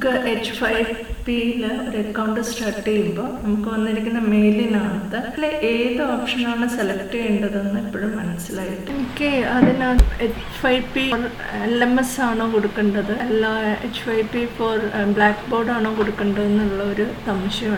നമുക്ക് H five പിയിൽ ഒരു അക്കൗണ്ട് സ്റ്റാർട്ട് ചെയ്യുമ്പോൾ നമുക്ക് വന്നിരിക്കുന്ന മെയിലിനകത്ത് അതിൽ ഏത് ഓപ്ഷനാണ് സെലക്ട് ചെയ്യേണ്ടതെന്ന് എപ്പോഴും മനസ്സിലായിട്ട്. എനിക്ക് അതിനകത്ത് H five P L M S ആണോ കൊടുക്കേണ്ടത്? അല്ല H five P four blackboard ആണോ കൊടുക്കേണ്ടതെന്നുള്ള ഒരു സംശയമുണ്ട്.